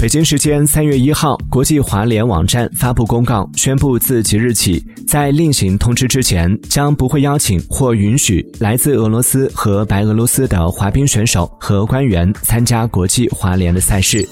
北京时间三月一号国际滑联网站发布公告宣布自即日起在另行通知之前将不会邀请或允许来自俄罗斯和白俄罗斯的滑冰选手和官员参加国际滑联的赛事。